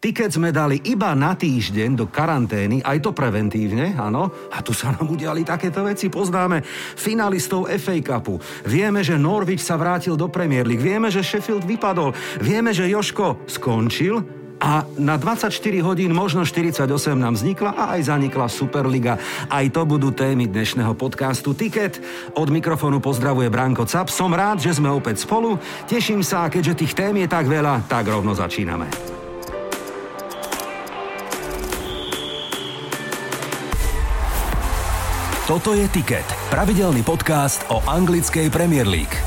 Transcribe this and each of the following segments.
Tiket sme dali iba na týždeň do karantény, aj to preventívne, áno. A tu sa nám udiali takéto veci. Poznáme finalistov FA Cupu. Vieme, že Norwich sa vrátil do Premier League. Vieme, že Sheffield vypadol. Vieme, že Joško skončil a na 24 hodín, možno 48 nám vznikla a aj zanikla Superliga. Aj to budú témy dnešného podcastu Ticket. Od mikrofónu pozdravuje Branko Cap. Som rád, že sme opäť spolu. Teším sa, keďže tých tém je tak veľa, tak rovno začíname. Toto je Ticket, pravidelný podcast o anglickej Premier League.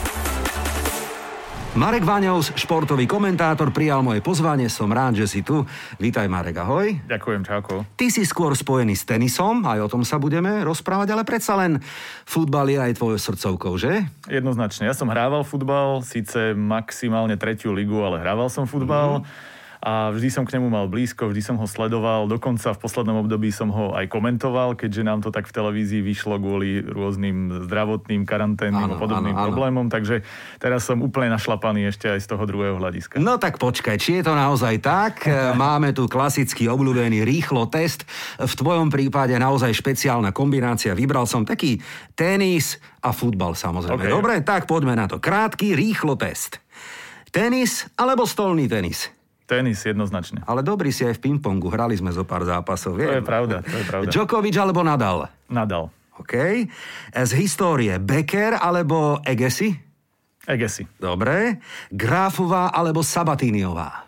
Marek Váňovs, športový komentátor, prijal moje pozvanie, som rád, že si tu. Vítaj Marek, ahoj. Ďakujem, čauko. Ty si skôr spojený s tenisom, aj o tom sa budeme rozprávať, ale predsa len futbal je aj tvojou srdcovkou, že? Jednoznačne. Ja som hrával futbal, síce maximálne tretiu ligu, ale hrával som futbal. Mm-hmm a vždy som k nemu mal blízko, vždy som ho sledoval, dokonca v poslednom období som ho aj komentoval, keďže nám to tak v televízii vyšlo kvôli rôznym zdravotným, karanténnym a podobným áno, áno. problémom, takže teraz som úplne našlapaný ešte aj z toho druhého hľadiska. No tak počkaj, či je to naozaj tak? Máme tu klasický obľúbený rýchlo test. V tvojom prípade naozaj špeciálna kombinácia. Vybral som taký tenis a futbal samozrejme. Okay. Dobre, tak poďme na to. Krátky, rýchlo test. Tenis alebo stolný tenis? Tenis jednoznačne. Ale dobrý si aj v pingpongu, hrali sme zo pár zápasov. Viem. To je pravda, to je pravda. Djokovic alebo Nadal? Nadal. OK. Z histórie Becker alebo Egesi? Egesi. Dobre. Gráfová alebo Sabatíniová?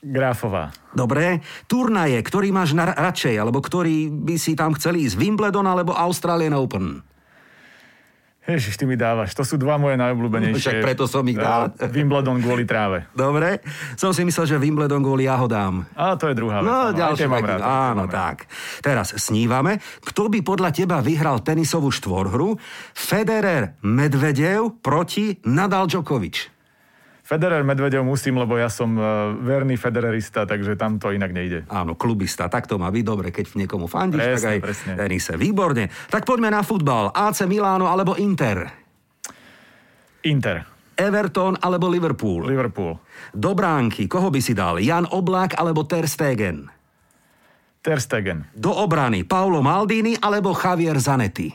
Gráfová. Dobre. Turnaje, ktorý máš na radšej, alebo ktorý by si tam chcel ísť? Wimbledon alebo Australian Open? Ježiš, ty mi dávaš. To sú dva moje najobľúbenejšie. Však preto som ich dal. Wimbledon kvôli tráve. Dobre. Som si myslel, že Wimbledon kvôli jahodám. A to je druhá vec. No, ďalšie mám rád. Áno, tak. Teraz snívame. Kto by podľa teba vyhral tenisovú štvorhru? Federer Medvedev proti Nadal Djokovic. Federer Medvedev musím, lebo ja som e, verný federerista, takže tam to inak nejde. Áno, klubista, tak to má byť dobre, keď v niekomu fandíš, presne, tak aj presne. tenise. Výborne. Tak poďme na futbal. AC Milano alebo Inter? Inter. Everton alebo Liverpool? Liverpool. Do bránky, koho by si dal? Jan Oblák alebo Ter Stegen? Ter Stegen. Do obrany, Paolo Maldini alebo Javier Zanetti?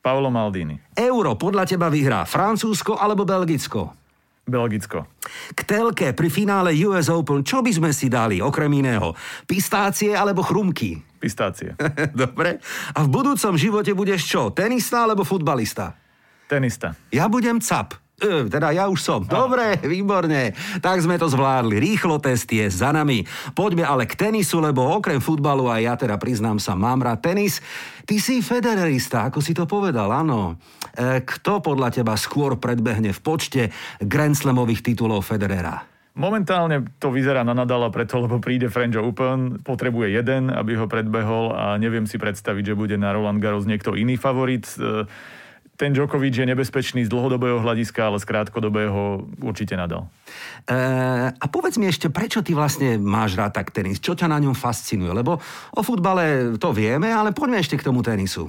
Paolo Maldini. Euro podľa teba vyhrá Francúzsko alebo Belgicko? Belgicko. K telke pri finále US Open, čo by sme si dali okrem iného? Pistácie alebo chrumky? Pistácie. Dobre. A v budúcom živote budeš čo? Tenista alebo futbalista? Tenista. Ja budem cap. Teda ja už som. Dobre, výborne. Tak sme to zvládli. Rýchlo test je za nami. Poďme ale k tenisu, lebo okrem futbalu aj ja teda priznám sa, mám rád tenis. Ty si federerista, ako si to povedal, áno. E, kto podľa teba skôr predbehne v počte Grand Slamových titulov Federera? Momentálne to vyzerá na Nadala preto, lebo príde French Open, potrebuje jeden, aby ho predbehol a neviem si predstaviť, že bude na Roland Garros niekto iný favorit. E, ten Djokovic je nebezpečný z dlhodobého hľadiska, ale z krátkodobého určite nadal. E, a povedz mi ešte, prečo ty vlastne máš rád tak tenis? Čo ťa na ňom fascinuje? Lebo o futbale to vieme, ale poďme ešte k tomu tenisu.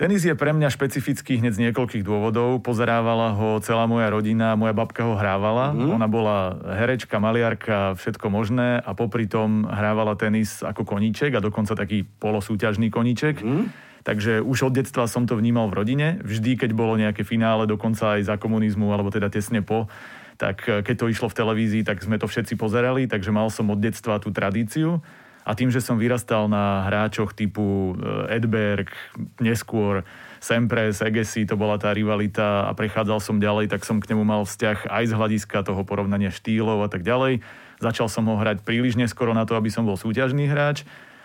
Tenis je pre mňa špecifický hneď z niekoľkých dôvodov. Pozerávala ho celá moja rodina, moja babka ho hrávala. Mm. Ona bola herečka, maliarka, všetko možné a popri tom hrávala tenis ako koníček a dokonca taký polosúťažný koníček. Mm. Takže už od detstva som to vnímal v rodine. Vždy, keď bolo nejaké finále, dokonca aj za komunizmu, alebo teda tesne po, tak eh, keď to išlo v televízii, tak sme to všetci pozerali, takže mal som od detstva tú tradíciu. A tým, že som vyrastal na hráčoch typu eh, Edberg, neskôr Sempres, Egesi, to bola tá rivalita a prechádzal som ďalej, tak som k nemu mal vzťah aj z hľadiska toho porovnania štýlov a tak ďalej. Začal som ho hrať príliš neskoro na to, aby som bol súťažný hráč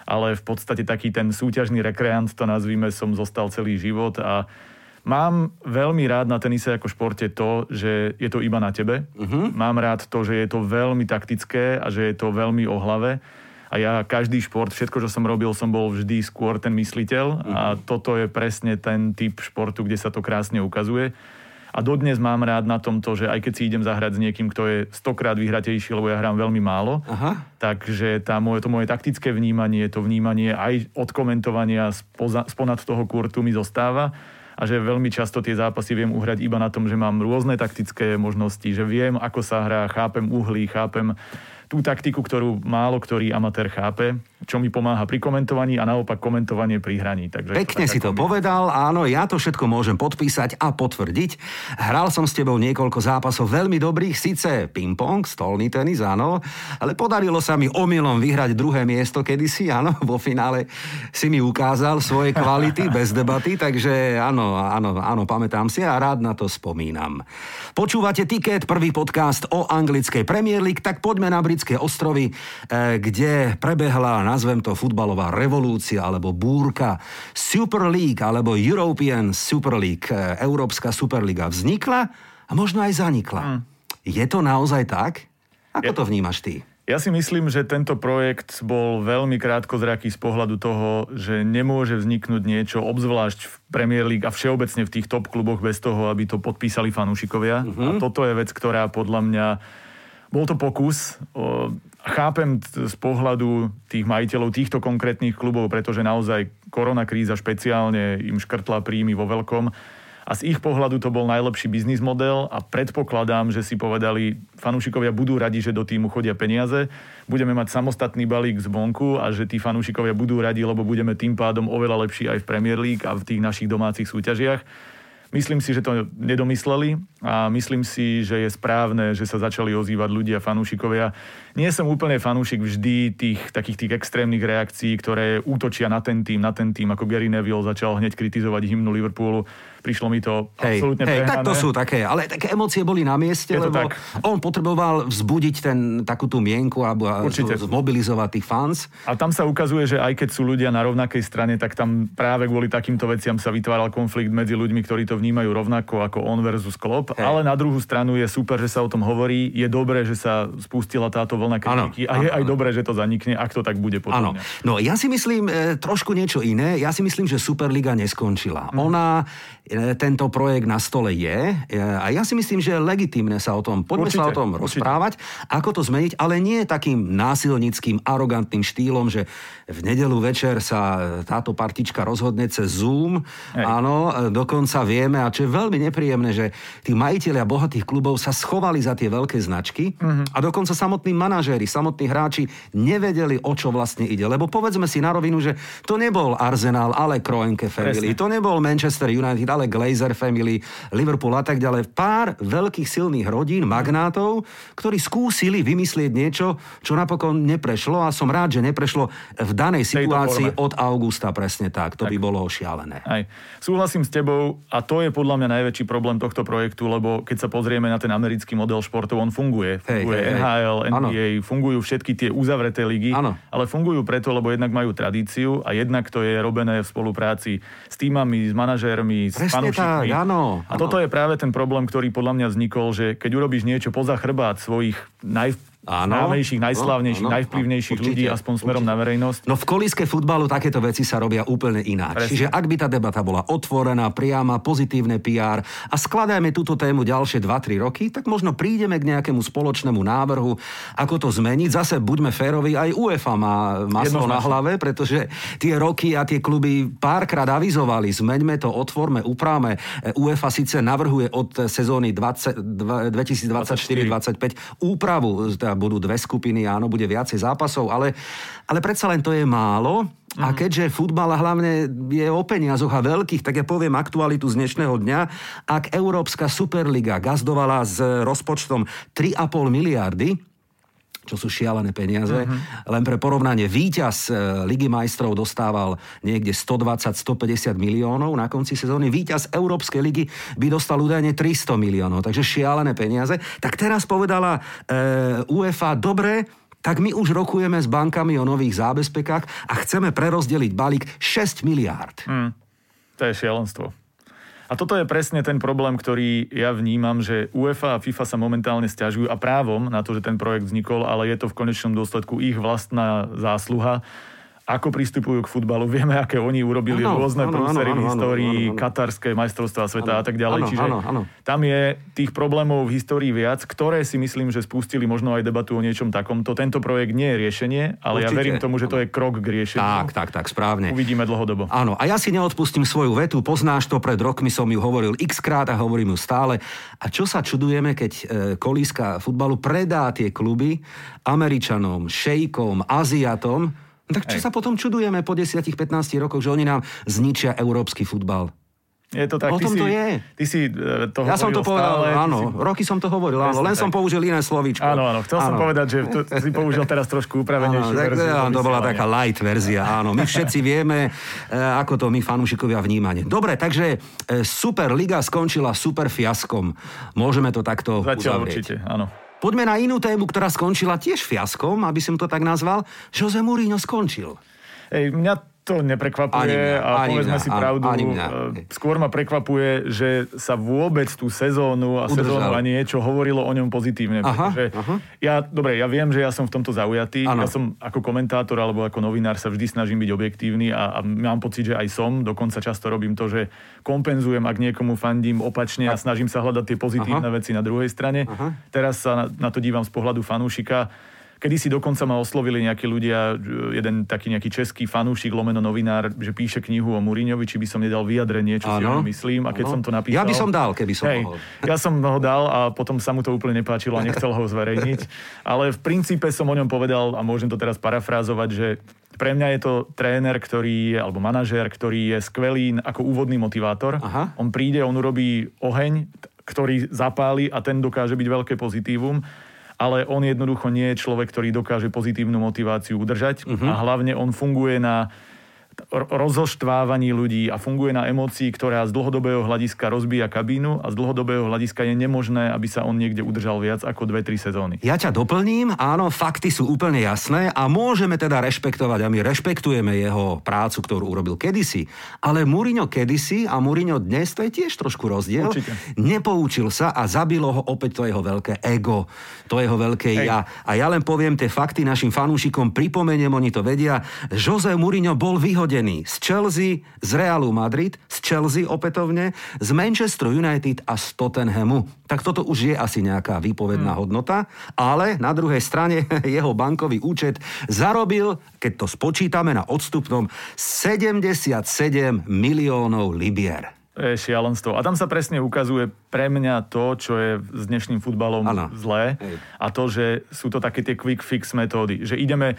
ale v podstate taký ten súťažný rekreant, to nazvime, som zostal celý život a Mám veľmi rád na tenise ako športe to, že je to iba na tebe. Uh-huh. Mám rád to, že je to veľmi taktické a že je to veľmi o hlave. A ja každý šport, všetko, čo som robil, som bol vždy skôr ten mysliteľ. Uh-huh. A toto je presne ten typ športu, kde sa to krásne ukazuje. A dodnes mám rád na tomto, že aj keď si idem zahrať s niekým, kto je stokrát vyhratejší, lebo ja hrám veľmi málo, Aha. takže tá moje, to moje taktické vnímanie, to vnímanie aj od komentovania spoza, sponad toho kurtu mi zostáva a že veľmi často tie zápasy viem uhrať iba na tom, že mám rôzne taktické možnosti, že viem, ako sa hrá, chápem uhly, chápem tú taktiku, ktorú málo ktorý amatér chápe, čo mi pomáha pri komentovaní a naopak komentovanie pri hraní. Takže Pekne to si to povedal, áno, ja to všetko môžem podpísať a potvrdiť. Hral som s tebou niekoľko zápasov veľmi dobrých, síce ping-pong, stolný tenis, áno, ale podarilo sa mi omylom vyhrať druhé miesto kedysi, áno, vo finále si mi ukázal svoje kvality bez debaty, takže áno, áno, áno, pamätám si a rád na to spomínam. Počúvate Ticket, prvý podcast o anglickej Premier League, tak poďme na britské ostrovy, eh, kde prebehla na nazvem to futbalová revolúcia alebo búrka. Super League alebo European Super League, e, Európska Superliga vznikla a možno aj zanikla. Mm. Je to naozaj tak? Ako ja, to vnímaš ty? Ja si myslím, že tento projekt bol veľmi krátkozraký z pohľadu toho, že nemôže vzniknúť niečo, obzvlášť v Premier League a všeobecne v tých top kluboch bez toho, aby to podpísali fanúšikovia. Mm-hmm. A toto je vec, ktorá podľa mňa bol to pokus. Chápem z pohľadu tých majiteľov týchto konkrétnych klubov, pretože naozaj koronakríza špeciálne im škrtla príjmy vo veľkom a z ich pohľadu to bol najlepší biznis model a predpokladám, že si povedali, fanúšikovia budú radi, že do týmu chodia peniaze, budeme mať samostatný balík z bonku a že tí fanúšikovia budú radi, lebo budeme tým pádom oveľa lepší aj v Premier League a v tých našich domácich súťažiach. Myslím si, že to nedomysleli a myslím si, že je správne, že sa začali ozývať ľudia, fanúšikovia. Nie som úplne fanúšik vždy tých takých tých extrémnych reakcií, ktoré útočia na ten tým, na ten tým, ako Gary Neville začal hneď kritizovať hymnu Liverpoolu prišlo mi to hej, absolútne hej, tak to sú také, ale také emócie boli na mieste, lebo tak. on potreboval vzbudiť ten, takú tú mienku a zmobilizovať tých fans. A tam sa ukazuje, že aj keď sú ľudia na rovnakej strane, tak tam práve kvôli takýmto veciam sa vytváral konflikt medzi ľuďmi, ktorí to vnímajú rovnako ako on versus Klopp, hej. ale na druhú stranu je super, že sa o tom hovorí, je dobré, že sa spustila táto vlna kritiky a je ano. aj dobré, že to zanikne, ak to tak bude potom. No ja si myslím e, trošku niečo iné. Ja si myslím, že Superliga neskončila. Hmm. Ona tento projekt na stole je e, a ja si myslím, že je legitimné sa o tom, poďme určite, sa o tom určite. rozprávať, ako to zmeniť, ale nie takým násilnickým, arogantným štýlom, že v nedelu večer sa táto partička rozhodne cez Zoom. Hej. Áno, e, dokonca vieme, a čo je veľmi nepríjemné, že tí majiteľia bohatých klubov sa schovali za tie veľké značky mm-hmm. a dokonca samotní manažéri, samotní hráči nevedeli, o čo vlastne ide. Lebo povedzme si na rovinu, že to nebol Arsenal, ale Kroenke Family, Presne. to nebol Manchester United, ale Glazer Family, Liverpool a tak ďalej. Pár veľkých silných rodín, magnátov, ktorí skúsili vymyslieť niečo, čo napokon neprešlo a som rád, že neprešlo v danej situácii od augusta presne tak. To tak. by bolo šialené. Aj. Súhlasím s tebou a to je podľa mňa najväčší problém tohto projektu, lebo keď sa pozrieme na ten americký model športov, on funguje. Funguje hej, hej, NHL, hej. NBA, ano. fungujú všetky tie uzavreté ligy, ano. ale fungujú preto, lebo jednak majú tradíciu a jednak to je robené v spolupráci s týmami, s manažérmi, s Presne fanúšikmi. Tak, áno, a toto je práve ten problém, ktorý podľa mňa vznikol, že keď urobíš niečo poza chrbát svojich naj, Áno, známejších, najslavnejších, áno, najvplyvnejších určite, ľudí, aspoň smerom určite. na verejnosť. No v kolíske futbalu takéto veci sa robia úplne ináč. Presne. Čiže ak by tá debata bola otvorená, priama, pozitívne PR a skladajme túto tému ďalšie 2-3 roky, tak možno prídeme k nejakému spoločnému návrhu, ako to zmeniť. Zase buďme férovi, aj UEFA má maslo na hlave, pretože tie roky a tie kluby párkrát avizovali, zmeňme to, otvorme, upravme. UEFA síce navrhuje od sezóny 2024-2025 úpravu, teda budú dve skupiny, áno, bude viacej zápasov, ale, ale predsa len to je málo. A mhm. keďže futbal hlavne je o peniazoch a veľkých, tak ja poviem aktualitu z dnešného dňa. Ak Európska Superliga gazdovala s rozpočtom 3,5 miliardy, čo sú šialené peniaze. Uh-huh. Len pre porovnanie, víťaz e, Ligy majstrov dostával niekde 120-150 miliónov na konci sezóny. Víťaz Európskej ligy by dostal údajne 300 miliónov, takže šialené peniaze. Tak teraz povedala e, UEFA, dobre, tak my už rokujeme s bankami o nových zábezpekách a chceme prerozdeliť balík 6 miliárd. Hmm. To je šialenstvo. A toto je presne ten problém, ktorý ja vnímam, že UEFA a FIFA sa momentálne stiažujú a právom na to, že ten projekt vznikol, ale je to v konečnom dôsledku ich vlastná zásluha. Ako pristupujú k futbalu, vieme, aké oni urobili ano, rôzne prúsery v histórii, ano, ano, katarské majstrovstvá sveta ano, a tak ďalej. Ano, Čiže ano, ano. tam je tých problémov v histórii viac, ktoré si myslím, že spustili možno aj debatu o niečom takomto. Tento projekt nie je riešenie, ale Určite. ja verím tomu, že to je krok k riešeniu. Tak, tak, tak, správne. Uvidíme dlhodobo. Áno, a ja si neodpustím svoju vetu, poznáš to, pred rokmi som ju hovoril x krát a hovorím ju stále. A čo sa čudujeme, keď e, kolíska futbalu predá tie kluby Američanom, šejkom, Aziatom, tak čo Hej. sa potom čudujeme po 10-15 rokoch, že oni nám zničia európsky futbal? Je to tak. O tom si, to je. Ty si e, to Ja som to povedal, stále, áno. Si... Roky som to hovoril, áno. Len tak. som použil iné slovíčko. Áno, áno. Chcel áno. som povedať, že to, si použil teraz trošku upravenejšiu áno, verziu. Tak, to bola taká light verzia, áno. My všetci vieme, e, ako to my fanúšikovia vnímanie. Dobre, takže e, Super Liga skončila super fiaskom. Môžeme to takto Zatiaľ uzavrieť. určite, áno. Poďme na inú tému, ktorá skončila tiež fiaskom, aby som to tak nazval. Jose Mourinho skončil. Ej, mňa to neprekvapuje ani mňa, a ani povedzme mňa, si pravdu. Ani mňa. E, skôr ma prekvapuje, že sa vôbec tú sezónu a Udržal. sezónu a niečo hovorilo o ňom pozitívne. Aha, aha. Ja, dobre, ja viem, že ja som v tomto zaujatý. Ano. Ja som ako komentátor alebo ako novinár sa vždy snažím byť objektívny a, a mám pocit, že aj som. Dokonca často robím to, že kompenzujem, ak niekomu fandím opačne a snažím sa hľadať tie pozitívne aha. veci na druhej strane. Aha. Teraz sa na, na to dívam z pohľadu fanúšika Kedy si dokonca ma oslovili nejakí ľudia, jeden taký nejaký český fanúšik, lomeno novinár, že píše knihu o Muriňovi, či by som nedal vyjadrenie, čo ano. si o myslím. A keď ano. som to napísal... Ja by som dal, keby som hej, mohol. Ja som ho dal a potom sa mu to úplne nepáčilo a nechcel ho zverejniť. Ale v princípe som o ňom povedal, a môžem to teraz parafrázovať, že pre mňa je to tréner, ktorý je, alebo manažér, ktorý je skvelý ako úvodný motivátor. Aha. On príde, on urobí oheň, ktorý zapáli a ten dokáže byť veľké pozitívum ale on jednoducho nie je človek, ktorý dokáže pozitívnu motiváciu udržať uh-huh. a hlavne on funguje na rozoštvávaní ľudí a funguje na emócii, ktorá z dlhodobého hľadiska rozbíja kabínu a z dlhodobého hľadiska je nemožné, aby sa on niekde udržal viac ako 2-3 sezóny. Ja ťa doplním, áno, fakty sú úplne jasné a môžeme teda rešpektovať a my rešpektujeme jeho prácu, ktorú urobil kedysi. Ale Mourinho kedysi a Mourinho dnes to je tiež trošku rozdiel. Určite. Nepoučil sa a zabilo ho opäť to jeho veľké ego, to jeho veľké Hej. ja. A ja len poviem tie fakty našim fanúšikom, pripomeniem, oni to vedia. Jose Mourinho bol vyhodený vyhodený z Chelsea, z Realu Madrid, z Chelsea opätovne, z Manchester United a z Tottenhamu. Tak toto už je asi nejaká výpovedná hmm. hodnota, ale na druhej strane jeho bankový účet zarobil, keď to spočítame na odstupnom, 77 miliónov libier. To je šialenstvo. A tam sa presne ukazuje pre mňa to, čo je s dnešným futbalom ano. zlé. Hej. A to, že sú to také tie quick fix metódy. Že ideme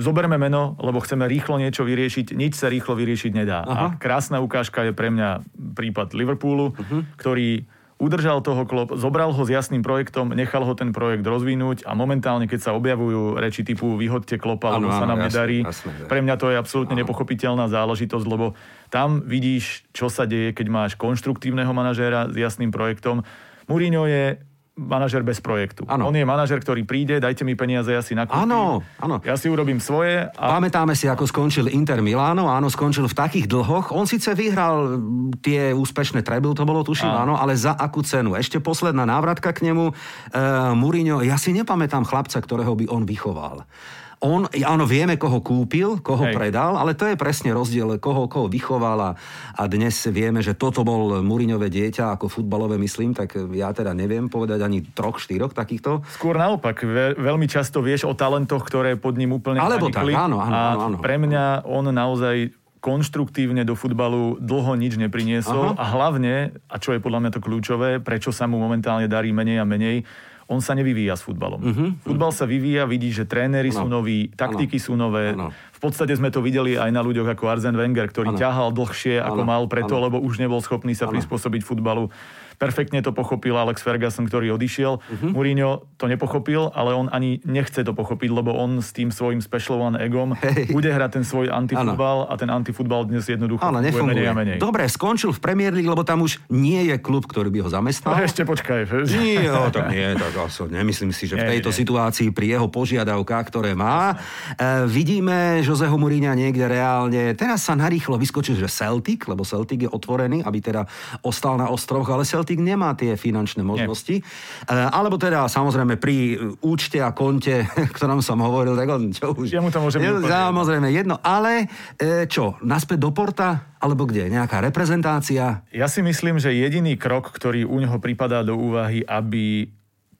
zoberme meno, lebo chceme rýchlo niečo vyriešiť, nič sa rýchlo vyriešiť nedá. Aha. A krásna ukážka je pre mňa prípad Liverpoolu, uh-huh. ktorý udržal toho klop, zobral ho s jasným projektom, nechal ho ten projekt rozvinúť a momentálne, keď sa objavujú reči typu vyhodte klopa, lebo sa nám jasne, nedarí, jasne, pre mňa to je absolútne ano. nepochopiteľná záležitosť, lebo tam vidíš, čo sa deje, keď máš konštruktívneho manažéra s jasným projektom. Mourinho je manažer bez projektu. Ano. On je manažer, ktorý príde, dajte mi peniaze, ja si nakúpim. Áno, áno. Ja si urobím svoje. A... Pamätáme si, ako skončil Inter Milano. Áno, skončil v takých dlhoch. On síce vyhral tie úspešné treble, to bolo tuším, áno, ale za akú cenu. Ešte posledná návratka k nemu. Uh, Mourinho, ja si nepamätám chlapca, ktorého by on vychoval. On, áno, vieme, koho kúpil, koho Hej. predal, ale to je presne rozdiel, koho, koho vychoval a, a dnes vieme, že toto bol Muriňové dieťa ako futbalové, myslím, tak ja teda neviem povedať ani troch, štyroch takýchto. Skôr naopak, ve, veľmi často vieš o talentoch, ktoré pod ním úplne Alebo zanikli. tak, áno, áno, a áno. pre mňa on naozaj konštruktívne do futbalu dlho nič nepriniesol Aha. a hlavne, a čo je podľa mňa to kľúčové, prečo sa mu momentálne darí menej a menej, on sa nevyvíja s futbalom. Uh-huh. Futbal sa vyvíja, vidí, že tréneri ano. sú noví, taktiky ano. sú nové. Ano. V podstate sme to videli aj na ľuďoch ako Arzen Wenger, ktorý ano. ťahal dlhšie, ako ano. mal preto, ano. lebo už nebol schopný sa ano. prispôsobiť futbalu. Perfektne to pochopil Alex Ferguson, ktorý odišiel. Uh-huh. Mourinho to nepochopil, ale on ani nechce to pochopiť, lebo on s tým svojím special one egom hey. bude hrať ten svoj antifutbal a ten antifutbal dnes jednoducho ano, nefunguje. menej a menej. Dobre, skončil v Premier League, lebo tam už nie je klub, ktorý by ho zamestnal. No, ešte počkaj. Nie, no, tak nie, tak also, nemyslím si, že v tejto nie, nie. situácii pri jeho požiadavkách, ktoré má, e, vidíme Joseho Mourinha niekde reálne. Teraz sa narýchlo vyskočil, že Celtic, lebo Celtic je otvorený, aby teda ostal na ostroch, ale Celtic Celtic nemá tie finančné možnosti. Nie. Alebo teda samozrejme pri účte a konte, ktorom som hovoril, tak on čo už... Ja mu to môžem je, Samozrejme jedno, ale čo, naspäť do Porta? Alebo kde? Nejaká reprezentácia? Ja si myslím, že jediný krok, ktorý u neho pripadá do úvahy, aby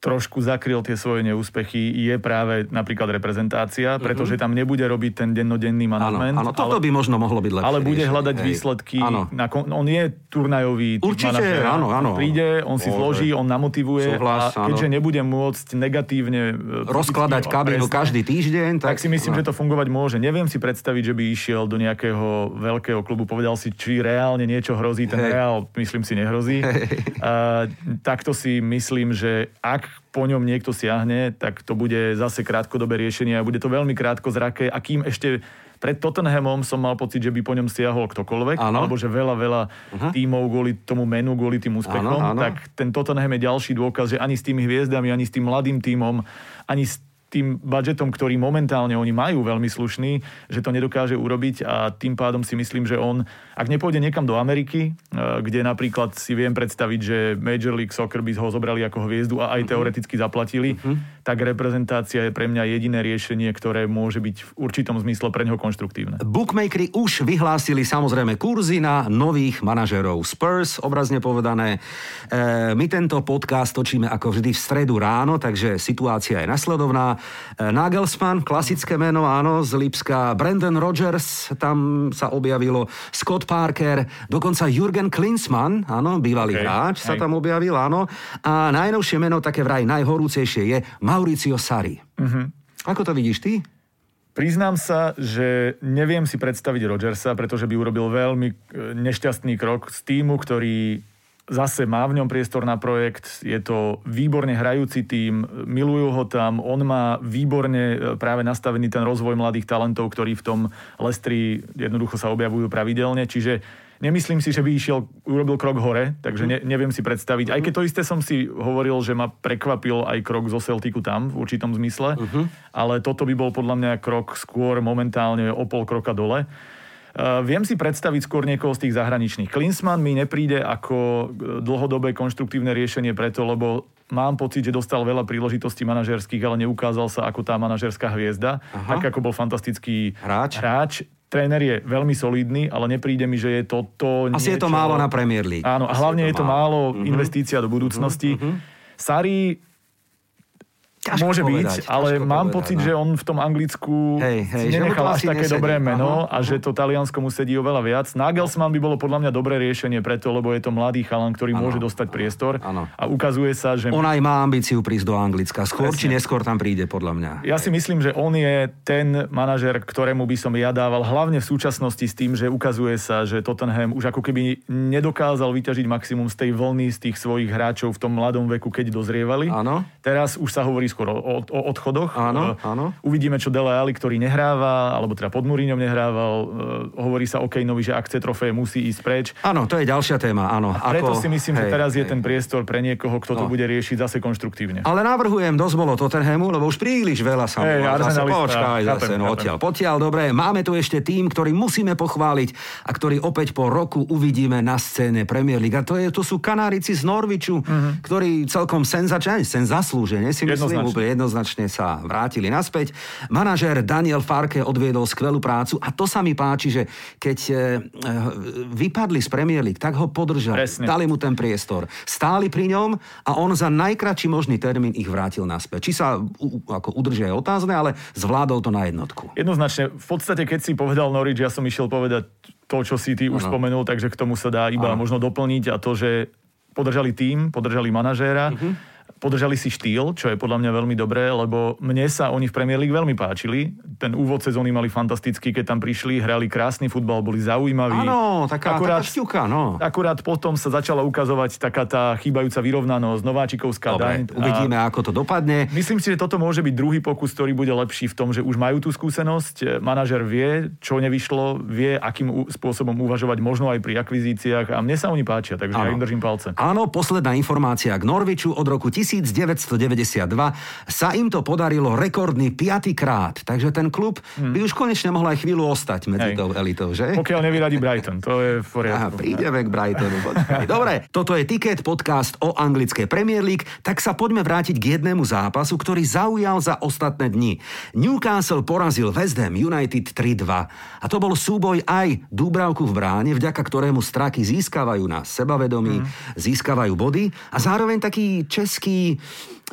trošku zakryl tie svoje neúspechy, je práve napríklad reprezentácia, mhm. pretože tam nebude robiť ten dennodenný manažment. Áno, áno, toto ale, by možno mohlo byť lepšie. Ale bude hľadať hej. výsledky. Áno. Na, on je turnajový Určite, manažer. áno, áno. Príde, on si Bože. vloží, on namotivuje Súhlas, a keďže áno. nebude môcť negatívne e, rozkladať kabínu každý týždeň, tak... tak si myslím, no. že to fungovať môže. Neviem si predstaviť, že by išiel do nejakého veľkého klubu, povedal si, či reálne niečo hrozí. Ten hej. reál, myslím si, nehrozí. Hej. Uh, takto si myslím, že ak po ňom niekto siahne, tak to bude zase krátkodobé riešenie a bude to veľmi krátko zraké a kým ešte pred Tottenhamom som mal pocit, že by po ňom siahol ktokoľvek, ano. alebo že veľa, veľa uh-huh. tímov kvôli tomu menu, kvôli tým úspechom, ano, ano. tak ten Tottenham je ďalší dôkaz, že ani s tými hviezdami, ani s tým mladým tímom, ani s tým budžetom, ktorý momentálne oni majú veľmi slušný, že to nedokáže urobiť a tým pádom si myslím, že on, ak nepôjde niekam do Ameriky, eh, kde napríklad si viem predstaviť, že Major League Soccer by ho zobrali ako hviezdu a aj mhm. teoreticky zaplatili, uh-huh. Tak reprezentácia je pre mňa jediné riešenie, ktoré môže byť v určitom zmysle pre neho konštruktívne. Bookmakery už vyhlásili samozrejme kurzy na nových manažerov Spurs, obrazne povedané. E, my tento podcast točíme ako vždy v stredu ráno, takže situácia je nasledovná. E, Nagelsmann, klasické meno, áno, z Lipska. Brandon Rogers, tam sa objavilo. Scott Parker, dokonca Jurgen Klinsmann, áno, bývalý okay. hráč sa tam objavil, áno. A najnovšie meno, také vraj najhorúcejšie, je Mauricio Sari. Uh-huh. Ako to vidíš ty? Priznám sa, že neviem si predstaviť Rogersa, pretože by urobil veľmi e, nešťastný krok z týmu, ktorý zase má v ňom priestor na projekt, je to výborne hrajúci tým, milujú ho tam, on má výborne e, práve nastavený ten rozvoj mladých talentov, ktorí v tom Lestri jednoducho sa objavujú pravidelne, čiže nemyslím si, že by išiel, urobil krok hore, takže ne, neviem si predstaviť. Aj keď to isté som si hovoril, že ma prekvapil aj krok zo Celticu tam, v určitom zmysle, uh-huh. ale toto by bol podľa mňa krok skôr momentálne o pol kroka dole. Uh, viem si predstaviť skôr niekoho z tých zahraničných. Klinsmann mi nepríde ako e, dlhodobé konštruktívne riešenie preto, lebo mám pocit, že dostal veľa príležitostí manažerských, ale neukázal sa ako tá manažerská hviezda, Aha. tak ako bol fantastický hráč. hráč. Tréner je veľmi solidný, ale nepríde mi, že je to to Asi niečo... je to málo na Premier League. Áno, a hlavne je to málo, málo uh-huh. investícia do budúcnosti. Uh-huh. Sari Ťažko Môže povedať, byť, ale mám povedať, pocit, no. že on v tom Anglicku hej, hej, si nenechal až také nesedí. dobré meno aha, a že to Taliansko mu sedí oveľa viac. Nagelsmann by bolo podľa mňa dobré riešenie preto, lebo je to mladý chalan, ktorý ano, môže dostať priestor ano. a ukazuje sa, že... On aj má ambíciu prísť do Anglicka. Skôr Presne. či neskôr tam príde, podľa mňa. Ja si myslím, že on je ten manažer, ktorému by som ja dával, hlavne v súčasnosti s tým, že ukazuje sa, že Tottenham už ako keby nedokázal vyťažiť maximum z tej vlny z tých svojich hráčov v tom mladom veku, keď dozrievali. Ano. Teraz už sa hovorí skoro o, o odchodoch. Áno, e, áno. Uvidíme, čo Dele Alli, ktorý nehráva, alebo teda pod Múriňom nehrával. E, hovorí sa o Kejnovi, že ak chce trofeje, musí ísť preč. Áno, to je ďalšia téma, áno. A preto Ako... si myslím, hej, že teraz hej. je ten priestor pre niekoho, kto no. to bude riešiť zase konštruktívne. Ale navrhujem, dosť bolo Tottenhamu, lebo už príliš veľa sa hey, zase počkaj, zase, no, odtiaľ, potiaľ, dobre. Máme tu ešte tým, ktorý musíme pochváliť a ktorý opäť po roku uvidíme na scéne Premier League. A to, je, to sú Kanárici z Norviču, mm-hmm. ktorí celkom senzačne, sen zaslúžene si myslím, úplne jednoznačne sa vrátili naspäť. Manažer Daniel Farke odviedol skvelú prácu a to sa mi páči, že keď e, vypadli z Premier League, tak ho podržali, Presne. dali mu ten priestor, stáli pri ňom a on za najkračší možný termín ich vrátil naspäť. Či sa u, ako udržia je otázne, ale zvládol to na jednotku. Jednoznačne. V podstate, keď si povedal Norwich, ja som išiel povedať to, čo si ty ano. už spomenul, takže k tomu sa dá iba ano. možno doplniť a to, že podržali tým, podržali manažéra. Uh-huh podržali si štýl, čo je podľa mňa veľmi dobré, lebo mne sa oni v Premier League veľmi páčili. Ten úvod sezóny mali fantastický, keď tam prišli, hrali krásny futbal, boli zaujímaví. Áno, taká, akurát, taká šťuka, no. Akurát potom sa začala ukazovať taká tá chýbajúca vyrovnanosť, nováčikovská Dobre, daň. uvidíme, a ako to dopadne. Myslím si, že toto môže byť druhý pokus, ktorý bude lepší v tom, že už majú tú skúsenosť, manažer vie, čo nevyšlo, vie, akým spôsobom uvažovať možno aj pri akvizíciách a mne sa oni páčia, takže ja im držím palce. Áno, posledná informácia k Norviču od roku 1000 1992 sa im to podarilo rekordný piatýkrát, takže ten klub hmm. by už konečne mohol aj chvíľu ostať medzi Hej. tou elitou, že? Pokiaľ nevyradí Brighton, to je v poriadku. Aha, prídeme k Brightonu. Dobre, toto je Ticket podcast o anglickej Premier League, tak sa poďme vrátiť k jednému zápasu, ktorý zaujal za ostatné dni. Newcastle porazil West Ham United 3-2 a to bol súboj aj Dúbravku v bráne, vďaka ktorému straky získavajú na sebavedomí, mm. získavajú body a zároveň taký český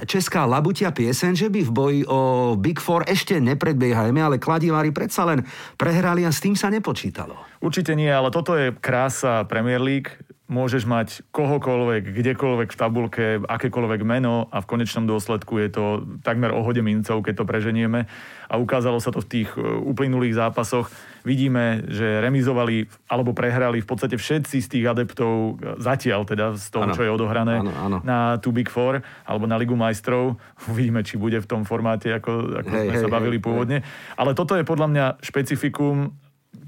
česká labutia piesen, že by v boji o Big Four ešte nepredbiehajme, ale kladivári predsa len prehrali a s tým sa nepočítalo. Určite nie, ale toto je krása Premier League môžeš mať kohokoľvek, kdekoľvek v tabulke, akékoľvek meno a v konečnom dôsledku je to takmer o hode mincov, keď to preženieme. A ukázalo sa to v tých e, uplynulých zápasoch. Vidíme, že remizovali alebo prehrali v podstate všetci z tých adeptov e, zatiaľ teda z toho, ano. čo je odohrané ano, ano. na tú Big Four alebo na Ligu majstrov. Uvidíme, či bude v tom formáte, ako, ako hej, sme hej, sa bavili hej, pôvodne. Hej. Ale toto je podľa mňa špecifikum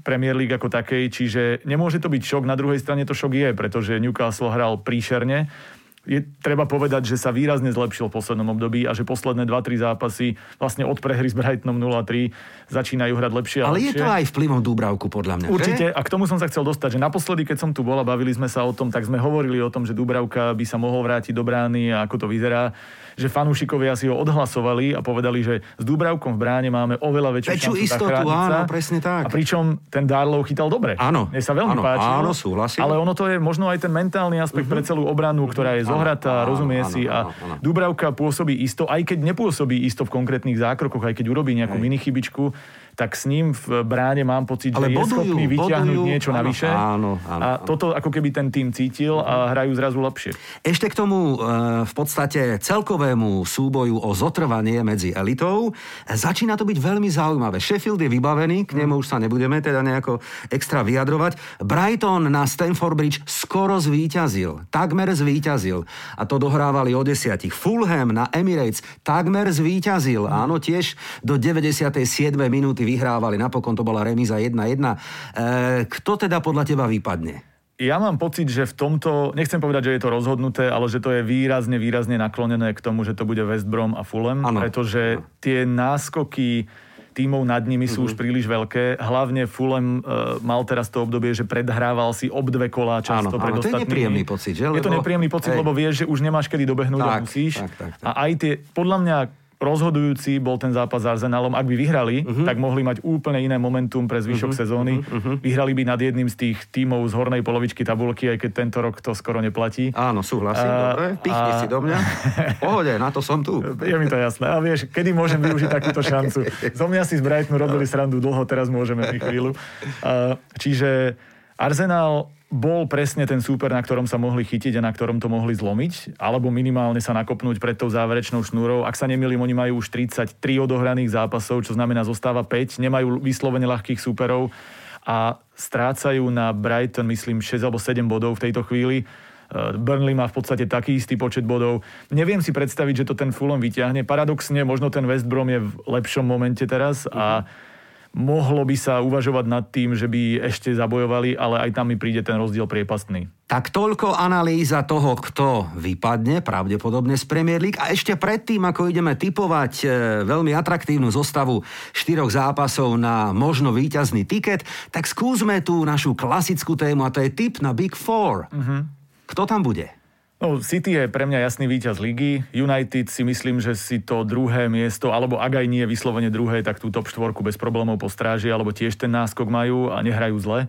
Premier League ako takej, čiže nemôže to byť šok, na druhej strane to šok je, pretože Newcastle hral príšerne, je treba povedať, že sa výrazne zlepšil v poslednom období a že posledné 2-3 zápasy vlastne od prehry s Brightonom 0-3 začínajú hrať lepšie a Ale lepšie. je to aj vplyvom Dúbravku, podľa mňa. Určite, že? a k tomu som sa chcel dostať, že naposledy, keď som tu bol a bavili sme sa o tom, tak sme hovorili o tom, že Dúbravka by sa mohol vrátiť do brány a ako to vyzerá že fanúšikovia si ho odhlasovali a povedali, že s Dúbravkom v bráne máme oveľa väčšiu Väčšiu istotu, áno, presne tak. A pričom ten Darlow chytal dobre. Áno. Mne sa veľmi áno, páčilo. Áno, súhlasím. Ale ono to je možno aj ten mentálny aspekt uh-huh. pre celú obranu, ktorá je zohratá, áno, rozumie áno, si a áno, áno. Dúbravka pôsobí isto, aj keď nepôsobí isto v konkrétnych zákrokoch, aj keď urobí nejakú minichybičku, tak s ním v bráne mám pocit, Ale že bodujú, je schopný vyťahnuť bodujú, niečo áno, navyše. Áno, áno, a toto ako keby ten tým cítil a hrajú zrazu lepšie. Ešte k tomu e, v podstate celkovému súboju o zotrvanie medzi elitou. Začína to byť veľmi zaujímavé. Sheffield je vybavený, k nemu už sa nebudeme teda nejako extra vyjadrovať. Brighton na Stamford Bridge skoro zvíťazil. Takmer zvíťazil. A to dohrávali o desiatich. Fulham na Emirates takmer zvíťazil. Áno, tiež do 97. minúty vyhrávali, napokon to bola remíza 1-1. E, kto teda podľa teba vypadne? Ja mám pocit, že v tomto, nechcem povedať, že je to rozhodnuté, ale že to je výrazne, výrazne naklonené k tomu, že to bude West Brom a Fulham, ano. pretože ano. tie náskoky tímov nad nimi sú už príliš veľké. Hlavne Fulham uh, mal teraz to obdobie, že predhrával si ob dve kolá často áno, pred áno, to je nepríjemný pocit, že? Lebo... Je to nepríjemný pocit, hej. lebo vieš, že už nemáš kedy dobehnúť tak, a musíš. Tak, tak, tak. A aj tie, podľa mňa rozhodujúci bol ten zápas s Arsenalom. Ak by vyhrali, uh-huh. tak mohli mať úplne iné momentum pre zvyšok uh-huh. sezóny. Uh-huh. Vyhrali by nad jedným z tých tímov z hornej polovičky tabulky, aj keď tento rok to skoro neplatí. Áno, súhlasím. Uh, dobre, pichni a... si do mňa. Pohode, na to som tu. Je mi to jasné. A vieš, kedy môžem využiť takúto šancu? Zo mňa si z Brightonu robili srandu dlho, teraz môžeme chvíľu. Uh, čiže Arsenal bol presne ten súper, na ktorom sa mohli chytiť a na ktorom to mohli zlomiť, alebo minimálne sa nakopnúť pred tou záverečnou šnúrou. Ak sa nemýlim, oni majú už 33 odohraných zápasov, čo znamená zostáva 5, nemajú vyslovene ľahkých súperov a strácajú na Brighton, myslím, 6 alebo 7 bodov v tejto chvíli. Eh, Burnley má v podstate taký istý počet bodov. Neviem si predstaviť, že to ten Fulham vyťahne. Paradoxne, možno ten West Brom je v lepšom momente teraz a uh-huh mohlo by sa uvažovať nad tým, že by ešte zabojovali, ale aj tam mi príde ten rozdiel priepastný. Tak toľko analýza toho, kto vypadne pravdepodobne z Premier League. A ešte predtým, ako ideme typovať e, veľmi atraktívnu zostavu štyroch zápasov na možno víťazný tiket, tak skúsme tú našu klasickú tému a to je tip na Big Four. Uh-huh. Kto tam bude? No, City je pre mňa jasný víťaz ligy. United si myslím, že si to druhé miesto, alebo ak aj nie vyslovene druhé, tak tú top štvorku bez problémov postráži, alebo tiež ten náskok majú a nehrajú zle.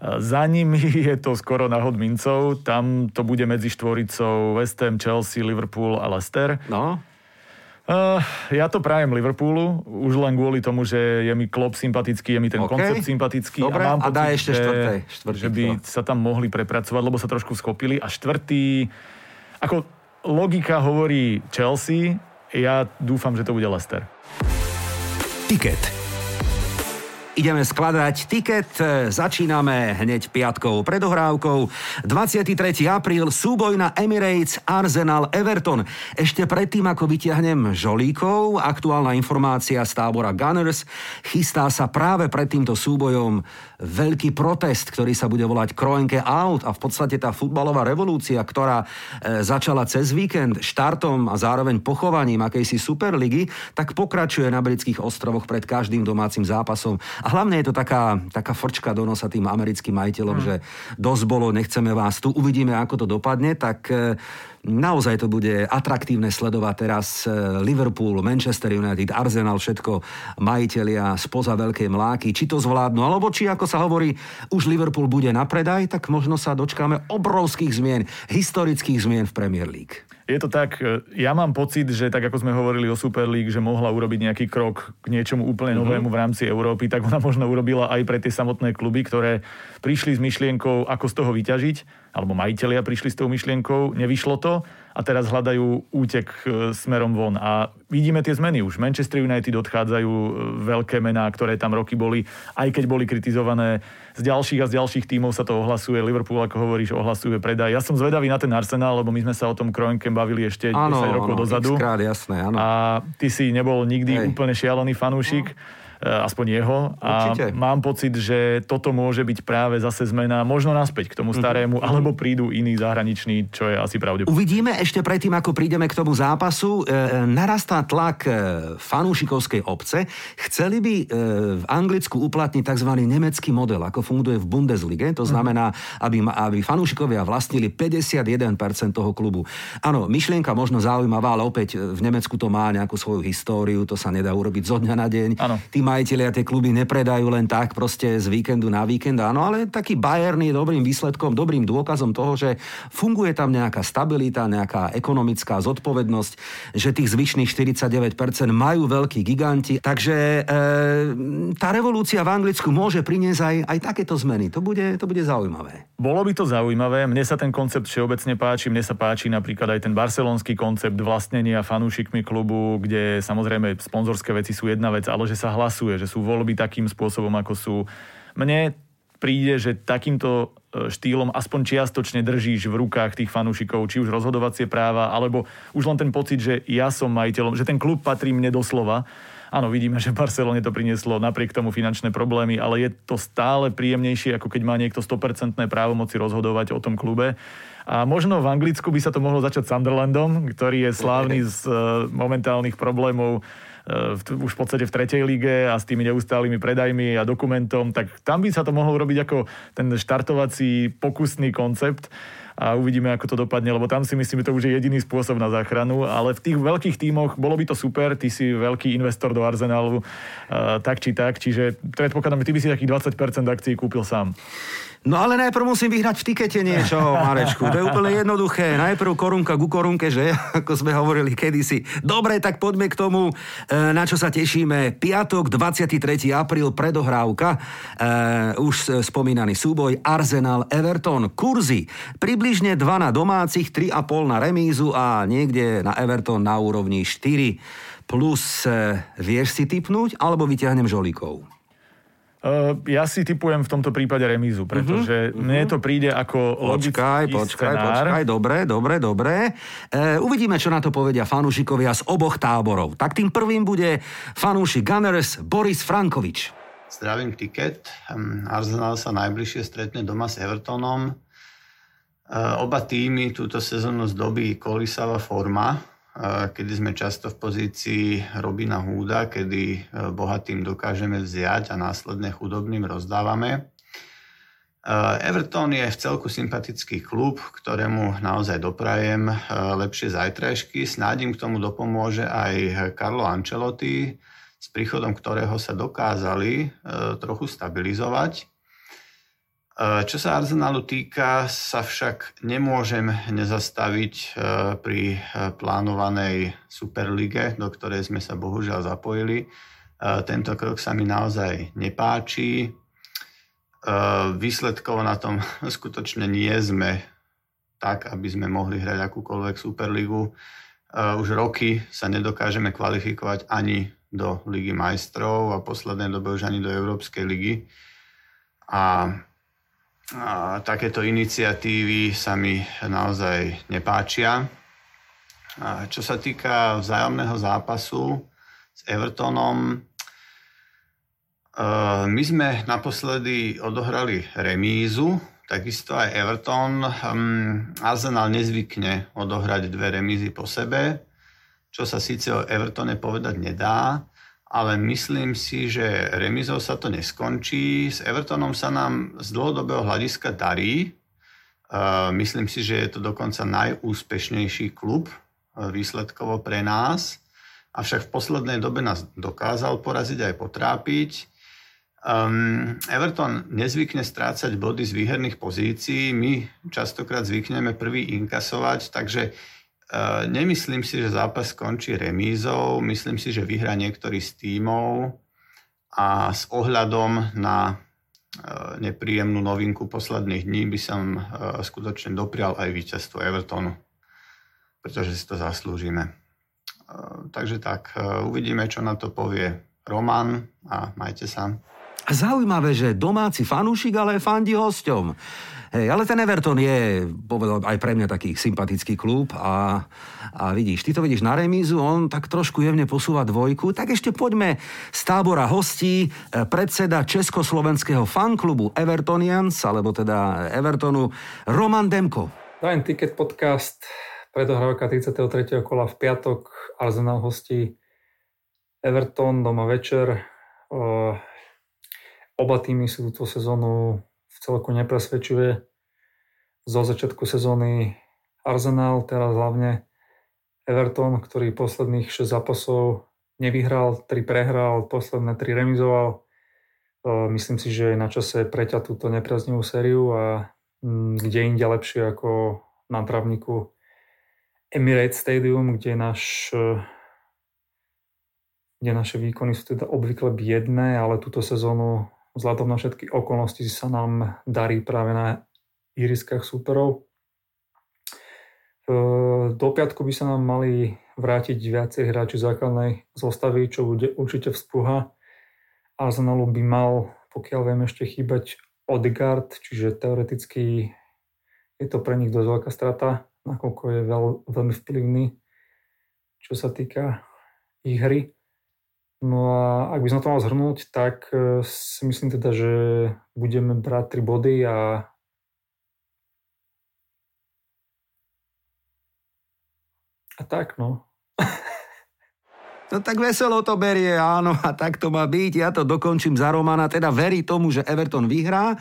Za nimi je to skoro na hod mincov. Tam to bude medzi štvoricou West Ham, Chelsea, Liverpool a Leicester. No. Uh, ja to prajem Liverpoolu, už len kvôli tomu, že je mi klop sympatický, je mi ten okay. koncept sympatický. Dobre, a, mám a dá ešte štvrté, štvrtý, že by sa tam mohli prepracovať, lebo sa trošku skopili. A štvrtý, ako logika hovorí Chelsea, ja dúfam, že to bude Leicester. Ticket. Ideme skladať tiket, začíname hneď piatkou predohrávkou. 23. apríl, súboj na Emirates Arsenal Everton. Ešte predtým, ako vyťahnem žolíkov, aktuálna informácia z tábora Gunners, chystá sa práve pred týmto súbojom veľký protest, ktorý sa bude volať Kroenke Out a v podstate tá futbalová revolúcia, ktorá e, začala cez víkend štartom a zároveň pochovaním akejsi Superligy, tak pokračuje na britských ostrovoch pred každým domácim zápasom. A hlavne je to taká, taká frčka do nosa tým americkým majiteľom, mm. že dosť bolo, nechceme vás tu, uvidíme, ako to dopadne, tak e, naozaj to bude atraktívne sledovať teraz e, Liverpool, Manchester United, Arsenal, všetko majiteľia spoza veľkej mláky, či to zvládnu, alebo či, ako sa hovorí, už Liverpool bude na predaj, tak možno sa dočkáme obrovských zmien, historických zmien v Premier League. Je to tak, e, ja mám pocit, že tak ako sme hovorili o Super League, že mohla urobiť nejaký krok k niečomu úplne mhm. novému v rámci Európy, tak ona možno urobila aj pre tie samotné kluby, ktoré prišli s myšlienkou, ako z toho vyťažiť, alebo majiteľia prišli s tou myšlienkou, nevyšlo to a teraz hľadajú útek e, smerom von. A vidíme tie zmeny už. Manchester United odchádzajú e, veľké mená, ktoré tam roky boli, aj keď boli kritizované. Z ďalších a z ďalších tímov sa to ohlasuje. Liverpool, ako hovoríš, ohlasuje predaj. Ja som zvedavý na ten Arsenal, lebo my sme sa o tom Kroenkem bavili ešte ano, 10 rokov ano, dozadu. Krát, jasné, ano. A ty si nebol nikdy Hej. úplne šialený fanúšik. No aspoň jeho. A Určite. mám pocit, že toto môže byť práve zase zmena možno naspäť k tomu mhm. starému, mm-hmm. alebo prídu iní zahraniční, čo je asi pravdepodobné. Uvidíme ešte predtým, ako prídeme k tomu zápasu. E, narastá tlak e, fanúšikovskej obce. Chceli by e, v Anglicku uplatniť tzv. nemecký model, ako funguje v Bundeslige. To mhm. znamená, aby, aby fanúšikovia vlastnili 51% toho klubu. Áno, myšlienka možno zaujímavá, ale opäť v Nemecku to má nejakú svoju históriu, to sa nedá urobiť zo dňa na deň. Ano. Tí majiteľia tie kluby nepredajú len tak proste z víkendu na víkend, áno, ale taký Bayern je dobrým výsledkom, dobrým dôkazom toho, že funguje tam nejaká stabilita, nejaká ekonomická zodpovednosť, že tých zvyšných 49% majú veľkí giganti. Takže e, tá revolúcia v Anglicku môže priniesť aj, aj takéto zmeny. To bude, to bude zaujímavé. Bolo by to zaujímavé. Mne sa ten koncept všeobecne páči. Mne sa páči napríklad aj ten barcelonský koncept vlastnenia fanúšikmi klubu, kde samozrejme sponzorské veci sú jedna vec, ale že sa hlasuje hlasuje, že sú voľby takým spôsobom, ako sú. Mne príde, že takýmto e, štýlom aspoň čiastočne držíš v rukách tých fanúšikov, či už rozhodovacie práva, alebo už len ten pocit, že ja som majiteľom, že ten klub patrí mne doslova. Áno, vidíme, že Barcelone to prinieslo napriek tomu finančné problémy, ale je to stále príjemnejšie, ako keď má niekto 100% právomoci rozhodovať o tom klube. A možno v Anglicku by sa to mohlo začať Sunderlandom, ktorý je slávny z e, momentálnych problémov už v podstate v tretej lige a s tými neustálými predajmi a dokumentom, tak tam by sa to mohlo robiť ako ten štartovací pokusný koncept a uvidíme, ako to dopadne, lebo tam si myslím, že to už je jediný spôsob na záchranu, ale v tých veľkých tímoch bolo by to super, ty si veľký investor do Arsenalu, tak či tak, čiže predpokladám, ty by si takých 20% akcií kúpil sám. No ale najprv musím vyhrať v tikete niečo, Marečku. To je úplne jednoduché. Najprv korunka ku korunke, že? Ako sme hovorili kedysi. Dobre, tak poďme k tomu, e, na čo sa tešíme. Piatok, 23. apríl, predohrávka. E, už spomínaný súboj Arsenal Everton. Kurzy. Približne 2 na domácich, 3,5 na remízu a niekde na Everton na úrovni 4. Plus, e, vieš si typnúť, alebo vyťahnem žolíkov? Uh, ja si typujem v tomto prípade remízu, pretože uh-huh, mne to príde ako logický Počkaj, počkaj, scenár. počkaj, dobre, dobre, dobre. Uh, uvidíme, čo na to povedia fanúšikovia z oboch táborov. Tak tým prvým bude fanúšik Gunners Boris Frankovič. Zdravím tiket. Arsenal sa najbližšie stretne doma s Evertonom. Uh, oba týmy túto sezónu zdobí kolisavá forma kedy sme často v pozícii Robina Húda, kedy e, bohatým dokážeme vziať a následne chudobným rozdávame. E, Everton je v celku sympatický klub, ktorému naozaj doprajem e, lepšie zajtrajšky. Snádim k tomu dopomôže aj Carlo Ancelotti, s príchodom ktorého sa dokázali trochu stabilizovať. E, čo sa Arsenalu týka, sa však nemôžem nezastaviť e, pri e, plánovanej Superlige, do ktorej sme sa bohužiaľ zapojili. Tento krok sa mi naozaj nepáči. Výsledkov na tom skutočne nie sme tak, aby sme mohli hrať akúkoľvek Superligu. Už roky sa nedokážeme kvalifikovať ani do Ligy majstrov a poslednej dobe už ani do Európskej ligy. A, a takéto iniciatívy sa mi naozaj nepáčia. A čo sa týka vzájomného zápasu s Evertonom, Eh, my sme naposledy odohrali remízu, takisto aj Everton. Hm, Arsenal nezvykne odohrať dve remízy po sebe, čo sa síce o Evertone povedať nedá, ale myslím si, že remízou sa to neskončí. S Evertonom sa nám z dlhodobého hľadiska darí. Eh, myslím si, že je to dokonca najúspešnejší klub eh, výsledkovo pre nás. Avšak v poslednej dobe nás dokázal poraziť aj potrápiť. Um, Everton nezvykne strácať body z výherných pozícií, my častokrát zvykneme prvý inkasovať, takže nemyslím si, že zápas skončí remízou, myslím si, že vyhrá niektorý z tímov a s ohľadom na uh, nepríjemnú novinku posledných dní by som uh, skutočne doprial aj víťazstvo Evertonu, pretože si to zaslúžime. Takže tak, uvidíme, čo na to povie Roman a majte sa. Zaujímavé, že domáci fanúšik, ale fandí hosťom. Hej, ale ten Everton je, povedal aj pre mňa taký sympatický klub a, a vidíš, ty to vidíš na remízu, on tak trošku jemne posúva dvojku, tak ešte poďme z tábora hostí, e, predseda Československého fanklubu Evertonians, alebo teda Evertonu, Roman Demko. Dajem Ticket podcast, predohrávka 33. kola v piatok, Arsenal hostí Everton, doma večer. Oba týmy sú túto sezónu celku nepresvedčivé. Zo začiatku sezóny Arsenal, teraz hlavne Everton, ktorý posledných 6 zápasov nevyhral, 3 prehral, posledné 3 remizoval. Myslím si, že je na čase preťať túto nepriaznivú sériu a mm, kde inde lepšie ako na trávniku Emirates Stadium, kde náš kde naše výkony sú teda obvykle biedné, ale túto sezónu vzhľadom na všetky okolnosti sa nám darí práve na iriskách súperov. Do piatku by sa nám mali vrátiť viacej hráči základnej zostavy, čo bude určite vzpúha. Arsenalu by mal, pokiaľ viem, ešte chýbať Odegaard, čiže teoreticky je to pre nich dosť veľká strata, nakoľko je veľ, veľmi vplyvný, čo sa týka ich hry. No a ak by som to mal zhrnúť, tak e, si myslím teda, že budeme brať 3 body a a tak no. No tak veselo to berie, áno, a tak to má byť. Ja to dokončím za Romana, teda verí tomu, že Everton vyhrá.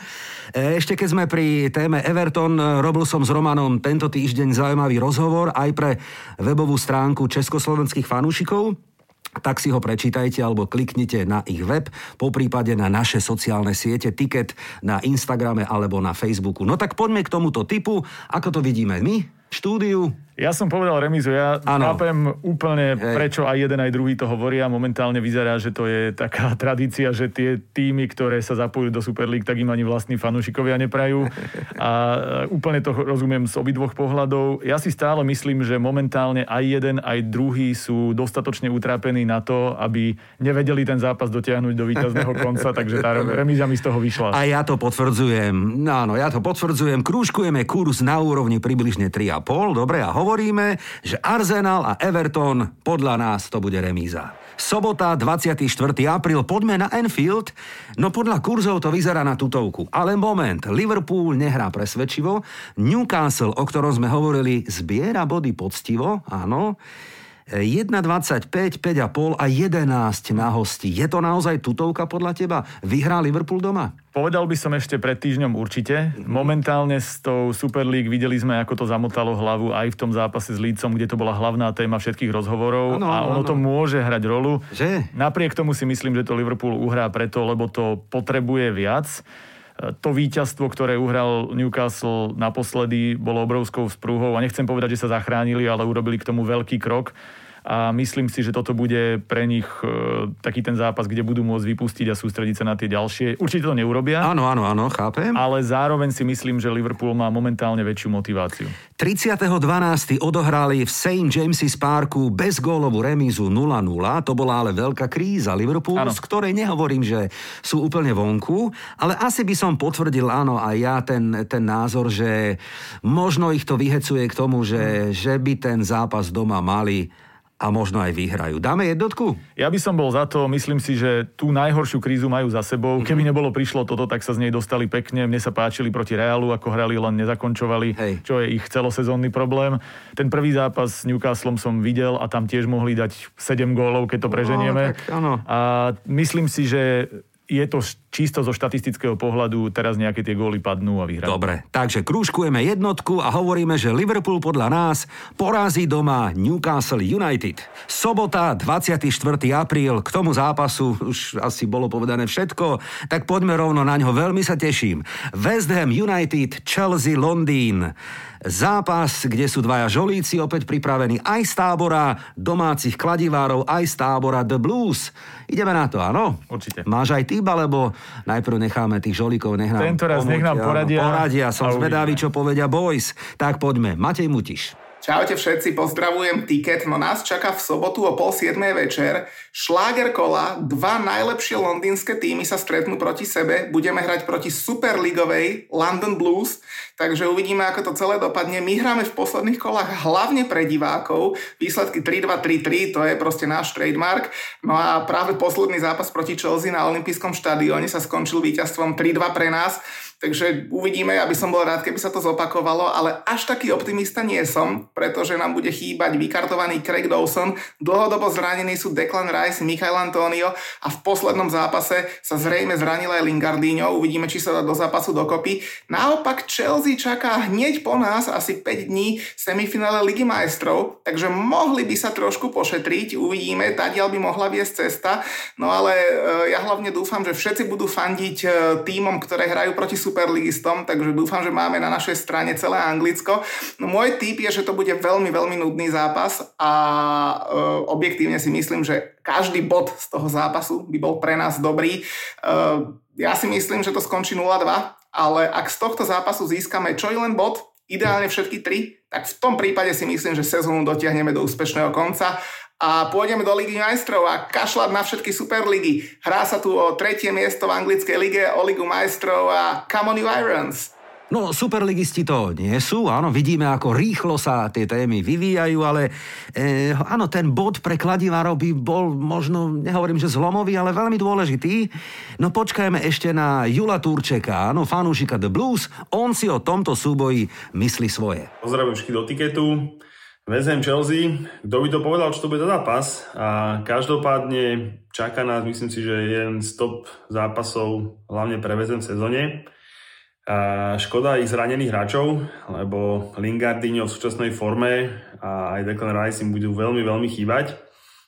E, ešte keď sme pri téme Everton, robil som s Romanom tento týždeň zaujímavý rozhovor aj pre webovú stránku československých fanúšikov tak si ho prečítajte alebo kliknite na ich web, po prípade na naše sociálne siete, tiket na Instagrame alebo na Facebooku. No tak poďme k tomuto typu, ako to vidíme my štúdiu. Ja som povedal remizu, ja ano. chápem úplne, Hej. prečo aj jeden, aj druhý to hovoria. Momentálne vyzerá, že to je taká tradícia, že tie týmy, ktoré sa zapojujú do Super League, tak im ani vlastní fanúšikovia neprajú. A úplne to rozumiem z obidvoch pohľadov. Ja si stále myslím, že momentálne aj jeden, aj druhý sú dostatočne utrápení na to, aby nevedeli ten zápas dotiahnuť do víťazného konca, takže tá remíza mi z toho vyšla. A ja to potvrdzujem. Áno, ja to potvrdzujem. Krúžkujeme kurz na úrovni približne 3,5. Dobre, a hovoríme, že Arsenal a Everton podľa nás to bude remíza. Sobota, 24. apríl, poďme na Enfield. No podľa kurzov to vyzerá na tutovku. Ale moment, Liverpool nehrá presvedčivo, Newcastle, o ktorom sme hovorili, zbiera body poctivo, áno. 1,25, 5,5 a 11 na hosti. Je to naozaj tutovka podľa teba? Vyhrá Liverpool doma? Povedal by som ešte pred týždňom určite. Momentálne s tou Super League videli sme, ako to zamotalo hlavu aj v tom zápase s Lícom, kde to bola hlavná téma všetkých rozhovorov ano, a ono ano. to môže hrať rolu. Že? Napriek tomu si myslím, že to Liverpool uhrá preto, lebo to potrebuje viac. To víťazstvo, ktoré uhral Newcastle naposledy, bolo obrovskou sprúhou a nechcem povedať, že sa zachránili, ale urobili k tomu veľký krok a myslím si, že toto bude pre nich e, taký ten zápas, kde budú môcť vypustiť a sústrediť sa na tie ďalšie. Určite to neurobia. Áno, áno, áno, chápem. Ale zároveň si myslím, že Liverpool má momentálne väčšiu motiváciu. 30.12. odohrali v St. James's Parku bezgólovú remízu 0-0. To bola ale veľká kríza Liverpoolu, z ktorej nehovorím, že sú úplne vonku, ale asi by som potvrdil, áno, aj ja ten, ten názor, že možno ich to vyhecuje k tomu, že, že by ten zápas doma mali a možno aj vyhrajú. Dáme jednotku? Ja by som bol za to, myslím si, že tú najhoršiu krízu majú za sebou. Mm-hmm. Keby nebolo prišlo toto, tak sa z nej dostali pekne. Mne sa páčili proti Realu, ako hrali, len nezakončovali, Hej. čo je ich celosezónny problém. Ten prvý zápas s Newcastlom som videl a tam tiež mohli dať 7 gólov, keď to preženieme. No, tak, áno. A myslím si, že je to čisto zo štatistického pohľadu, teraz nejaké tie góly padnú a vyhrajú. Dobre, takže krúžkujeme jednotku a hovoríme, že Liverpool podľa nás porazí doma Newcastle United. Sobota, 24. apríl, k tomu zápasu už asi bolo povedané všetko, tak poďme rovno na ňo, veľmi sa teším. West Ham United, Chelsea, Londýn. Zápas, kde sú dvaja žolíci opäť pripravení aj z tábora domácich kladivárov, aj z tábora The Blues. Ideme na to, áno? Určite. Máš aj typ, alebo najprv necháme tých žolíkov, nech nám Tento raz nech nám poradia. Poradia, som zvedavý, čo povedia boys. Tak poďme, Matej Mutiš. Čaute všetci, pozdravujem Ticket, no nás čaká v sobotu o pol 7 večer. Šláger kola, dva najlepšie londýnske týmy sa stretnú proti sebe, budeme hrať proti superligovej London Blues, takže uvidíme, ako to celé dopadne. My hráme v posledných kolách hlavne pre divákov, výsledky 3-2-3-3, to je proste náš trademark. No a práve posledný zápas proti Chelsea na olympijskom štadióne sa skončil víťazstvom 3-2 pre nás. Takže uvidíme, aby som bol rád, keby sa to zopakovalo, ale až taký optimista nie som, pretože nám bude chýbať vykartovaný Craig Dawson, dlhodobo zranení sú Declan Rice, Michael Antonio a v poslednom zápase sa zrejme zranil aj Lingardinho, uvidíme, či sa dá do zápasu dokopy. Naopak Chelsea čaká hneď po nás asi 5 dní semifinále Ligy majstrov, takže mohli by sa trošku pošetriť, uvidíme, tadiaľ by mohla viesť cesta, no ale e, ja hlavne dúfam, že všetci budú fandiť e, týmom, ktoré hrajú proti superligistom, takže dúfam, že máme na našej strane celé Anglicko. No môj tip je, že to bude veľmi, veľmi nudný zápas a e, objektívne si myslím, že každý bod z toho zápasu by bol pre nás dobrý. Ja si myslím, že to skončí 0-2, ale ak z tohto zápasu získame čo i len bod, ideálne všetky tri, tak v tom prípade si myslím, že sezónu dotiahneme do úspešného konca a pôjdeme do Ligy majstrov a kašľať na všetky superligy. Hrá sa tu o tretie miesto v anglickej lige, o Ligu majstrov a come on you Irons. No, superligisti to nie sú, áno, vidíme, ako rýchlo sa tie témy vyvíjajú, ale e, áno, ten bod pre kladivárov by bol možno, nehovorím, že zlomový, ale veľmi dôležitý. No počkajme ešte na Jula Turčeka, áno, fanúšika The Blues, on si o tomto súboji myslí svoje. Pozdravujem všetky do tiketu. Vezem Chelsea, kto by to povedal, čo to bude zápas a každopádne čaká nás, myslím si, že jeden z top zápasov, hlavne pre Vezem v sezóne. Škoda ich zranených hráčov, lebo Lingardinho v súčasnej forme a aj Declan Rice im budú veľmi, veľmi chýbať.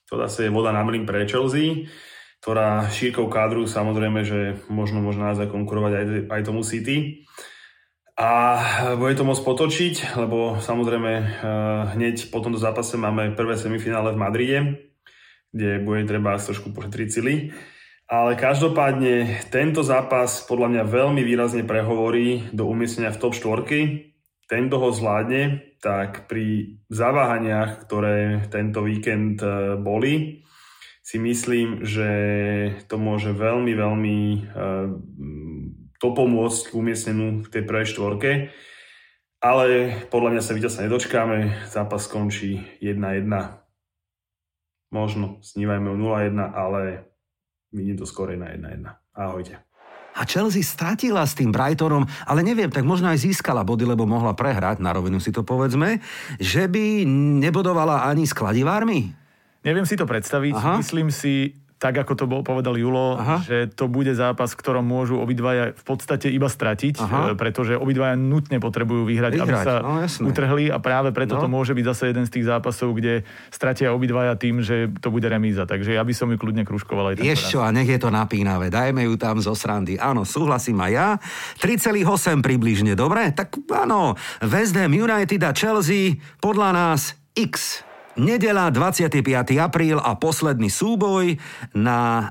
To zase je voda na mlin pre Chelsea, ktorá šírkou kádru samozrejme, že možno možno nás aj konkurovať aj, aj tomu City. A bude to môcť potočiť, lebo samozrejme eh, hneď po tomto zápase máme prvé semifinále v Madride, kde bude treba trošku pošetriť sily. Ale každopádne tento zápas podľa mňa veľmi výrazne prehovorí do umiestnenia v top 4. Ten, kto ho zvládne, tak pri zaváhaniach, ktoré tento víkend eh, boli, si myslím, že to môže veľmi, veľmi eh, to pomôcť k umiestnenú v tej prvej štvorke. Ale podľa mňa sa víťazstva nedočkáme, zápas skončí 1-1. Možno snívajme o 0-1, ale vidím to skôr na 1-1. Ahojte. A Chelsea stratila s tým Brightonom, ale neviem, tak možno aj získala body, lebo mohla prehrať, na rovinu si to povedzme, že by nebodovala ani s kladivármi? Neviem si to predstaviť. Aha. Myslím si, tak ako to bol, povedal Julo, Aha. že to bude zápas, v ktorom môžu obidvaja v podstate iba stratiť, Aha. E, pretože obidvaja nutne potrebujú vyhrať, vyhrať. aby sa no, utrhli a práve preto no. to môže byť zase jeden z tých zápasov, kde stratia obidvaja tým, že to bude remíza. Takže ja by som ju kľudne kruškoval aj čo, a nech je to napínavé. Dajme ju tam zo srandy. Áno, súhlasím aj ja. 3,8 približne, dobre? Tak áno, West Ham United a Chelsea podľa nás X. Nedela 25. apríl a posledný súboj na e,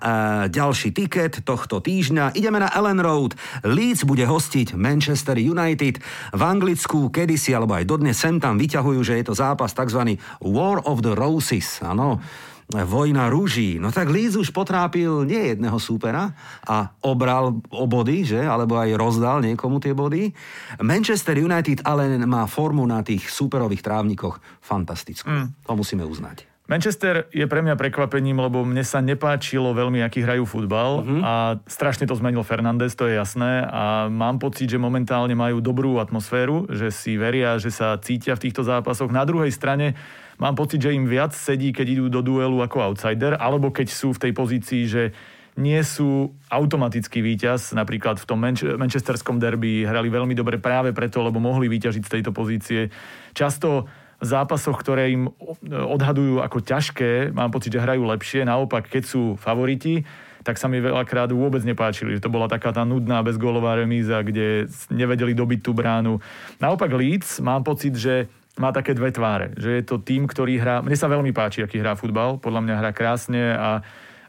ďalší tiket tohto týždňa. Ideme na Ellen Road. Leeds bude hostiť Manchester United. V Anglicku kedysi, alebo aj dodnes sem tam vyťahujú, že je to zápas tzv. War of the Roses. Áno Vojna rúží. No tak Leeds už potrápil nie jedného súpera a obral o body, že? Alebo aj rozdal niekomu tie body. Manchester United ale má formu na tých súperových trávnikoch fantastickú. Mm. To musíme uznať. Manchester je pre mňa prekvapením, lebo mne sa nepáčilo veľmi, aký hrajú futbal mm-hmm. a strašne to zmenil Fernández, to je jasné a mám pocit, že momentálne majú dobrú atmosféru, že si veria, že sa cítia v týchto zápasoch. Na druhej strane mám pocit, že im viac sedí, keď idú do duelu ako outsider, alebo keď sú v tej pozícii, že nie sú automatický víťaz. Napríklad v tom Manch- manchesterskom derby hrali veľmi dobre práve preto, lebo mohli vyťažiť z tejto pozície. Často zápasoch, ktoré im odhadujú ako ťažké, mám pocit, že hrajú lepšie. Naopak, keď sú favoriti, tak sa mi veľakrát vôbec nepáčili. Že to bola taká tá nudná bezgólová remíza, kde nevedeli dobiť tú bránu. Naopak Leeds, mám pocit, že má také dve tváre. Že je to tým, ktorý hrá... Mne sa veľmi páči, aký hrá futbal. Podľa mňa hrá krásne a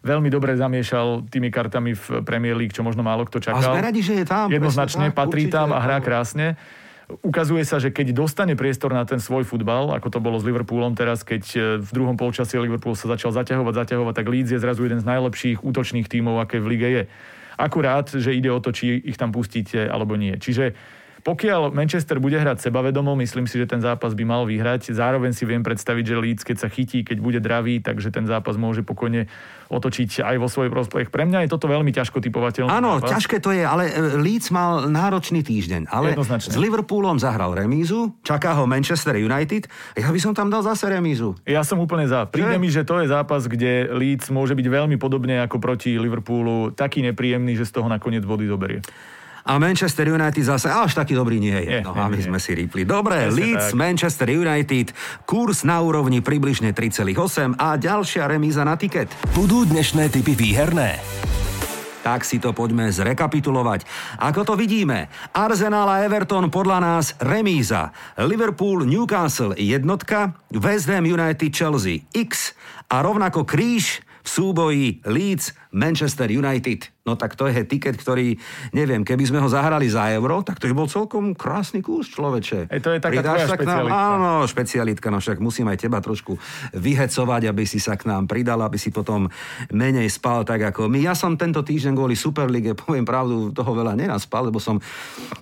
veľmi dobre zamiešal tými kartami v Premier League, čo možno málo kto čakal. A sme radi, že je tam. Jednoznačne, tak, patrí tam a hrá krásne. Ukazuje sa, že keď dostane priestor na ten svoj futbal, ako to bolo s Liverpoolom teraz, keď e, v druhom polčasí Liverpool sa začal zaťahovať, zaťahovať, tak Leeds je zrazu jeden z najlepších útočných tímov, aké v lige je. Akurát, že ide o to, či ich tam pustíte alebo nie. Čiže pokiaľ Manchester bude hrať sebavedomo, myslím si, že ten zápas by mal vyhrať. Zároveň si viem predstaviť, že Leeds, keď sa chytí, keď bude dravý, takže ten zápas môže pokojne otočiť aj vo svoj prospech. Pre mňa je toto veľmi ťažko typovateľné. Áno, zápas. ťažké to je, ale e, Leeds mal náročný týždeň. Ale Jednoznačne. s Liverpoolom zahral remízu, čaká ho Manchester United. Ja by som tam dal zase remízu. Ja som úplne za. Príde mi, že to je zápas, kde Leeds môže byť veľmi podobne ako proti Liverpoolu, taký nepríjemný, že z toho nakoniec body zoberie. A Manchester United zase až taký dobrý nie je. No, aby sme si rýpli. Dobre, Leeds, tak. Manchester United, kurz na úrovni približne 3,8 a ďalšia remíza na tiket. Budú dnešné typy výherné? Tak si to poďme zrekapitulovať. Ako to vidíme, Arsenal a Everton podľa nás remíza. Liverpool, Newcastle jednotka, West Ham United, Chelsea X a rovnako kríž v súboji Leeds, Manchester United. No tak to je tiket, ktorý, neviem, keby sme ho zahrali za euro, tak to by bol celkom krásny kus, človeče. Ej, to je taká Pridáš tvoja špecialitka. Nám, áno, špecialitka, no však musím aj teba trošku vyhecovať, aby si sa k nám pridal, aby si potom menej spal tak ako my. Ja som tento týždeň kvôli Superlige, poviem pravdu, toho veľa nenaspal, lebo som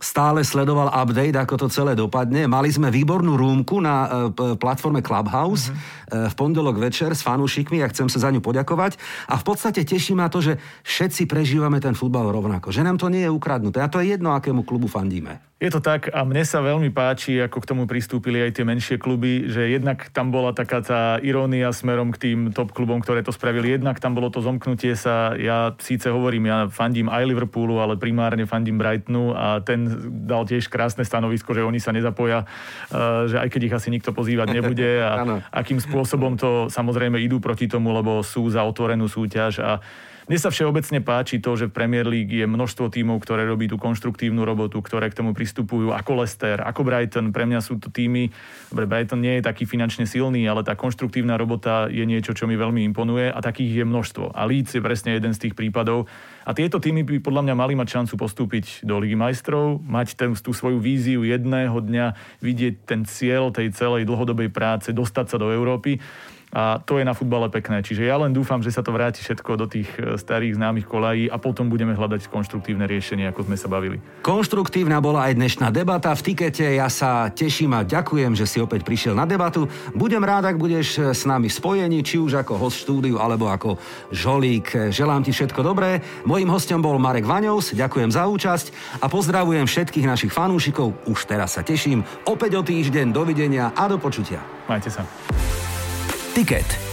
stále sledoval update, ako to celé dopadne. Mali sme výbornú rúmku na e, platforme Clubhouse mm-hmm. v pondelok večer s fanúšikmi a chcem sa za ňu poďakovať. A v podstate teší ma to, že všetci prežívame ten futbal rovnako. Že nám to nie je ukradnuté. A to je jedno, akému klubu fandíme. Je to tak a mne sa veľmi páči, ako k tomu pristúpili aj tie menšie kluby, že jednak tam bola taká tá irónia smerom k tým top klubom, ktoré to spravili. Jednak tam bolo to zomknutie sa. Ja síce hovorím, ja fandím aj Liverpoolu, ale primárne fandím Brightonu a ten dal tiež krásne stanovisko, že oni sa nezapoja, eh, že aj keď ich asi nikto pozývať nebude a akým spôsobom to samozrejme idú proti tomu, lebo sú za otvorenú súťaž a mne sa všeobecne páči to, že v Premier League je množstvo tímov, ktoré robí tú konštruktívnu robotu, ktoré k tomu pristupujú ako Leicester, ako Brighton. Pre mňa sú to týmy, dobre, Brighton nie je taký finančne silný, ale tá konštruktívna robota je niečo, čo mi veľmi imponuje a takých je množstvo. A Leeds je presne jeden z tých prípadov. A tieto týmy by podľa mňa mali mať šancu postúpiť do Ligy majstrov, mať ten, tú svoju víziu jedného dňa, vidieť ten cieľ tej celej dlhodobej práce, dostať sa do Európy. A to je na futbale pekné. Čiže ja len dúfam, že sa to vráti všetko do tých e, starých známych kolají a potom budeme hľadať konštruktívne riešenie, ako sme sa bavili. Konštruktívna bola aj dnešná debata v tikete. Ja sa teším a ďakujem, že si opäť prišiel na debatu. Budem rád, ak budeš e, s nami v spojení, či už ako host štúdiu alebo ako žolík. Želám ti všetko dobré. Mojím hostom bol Marek Vaňous. Ďakujem za účasť a pozdravujem všetkých našich fanúšikov. Už teraz sa teším. Opäť o týždeň. Dovidenia a do počutia. Majte sa. Ticket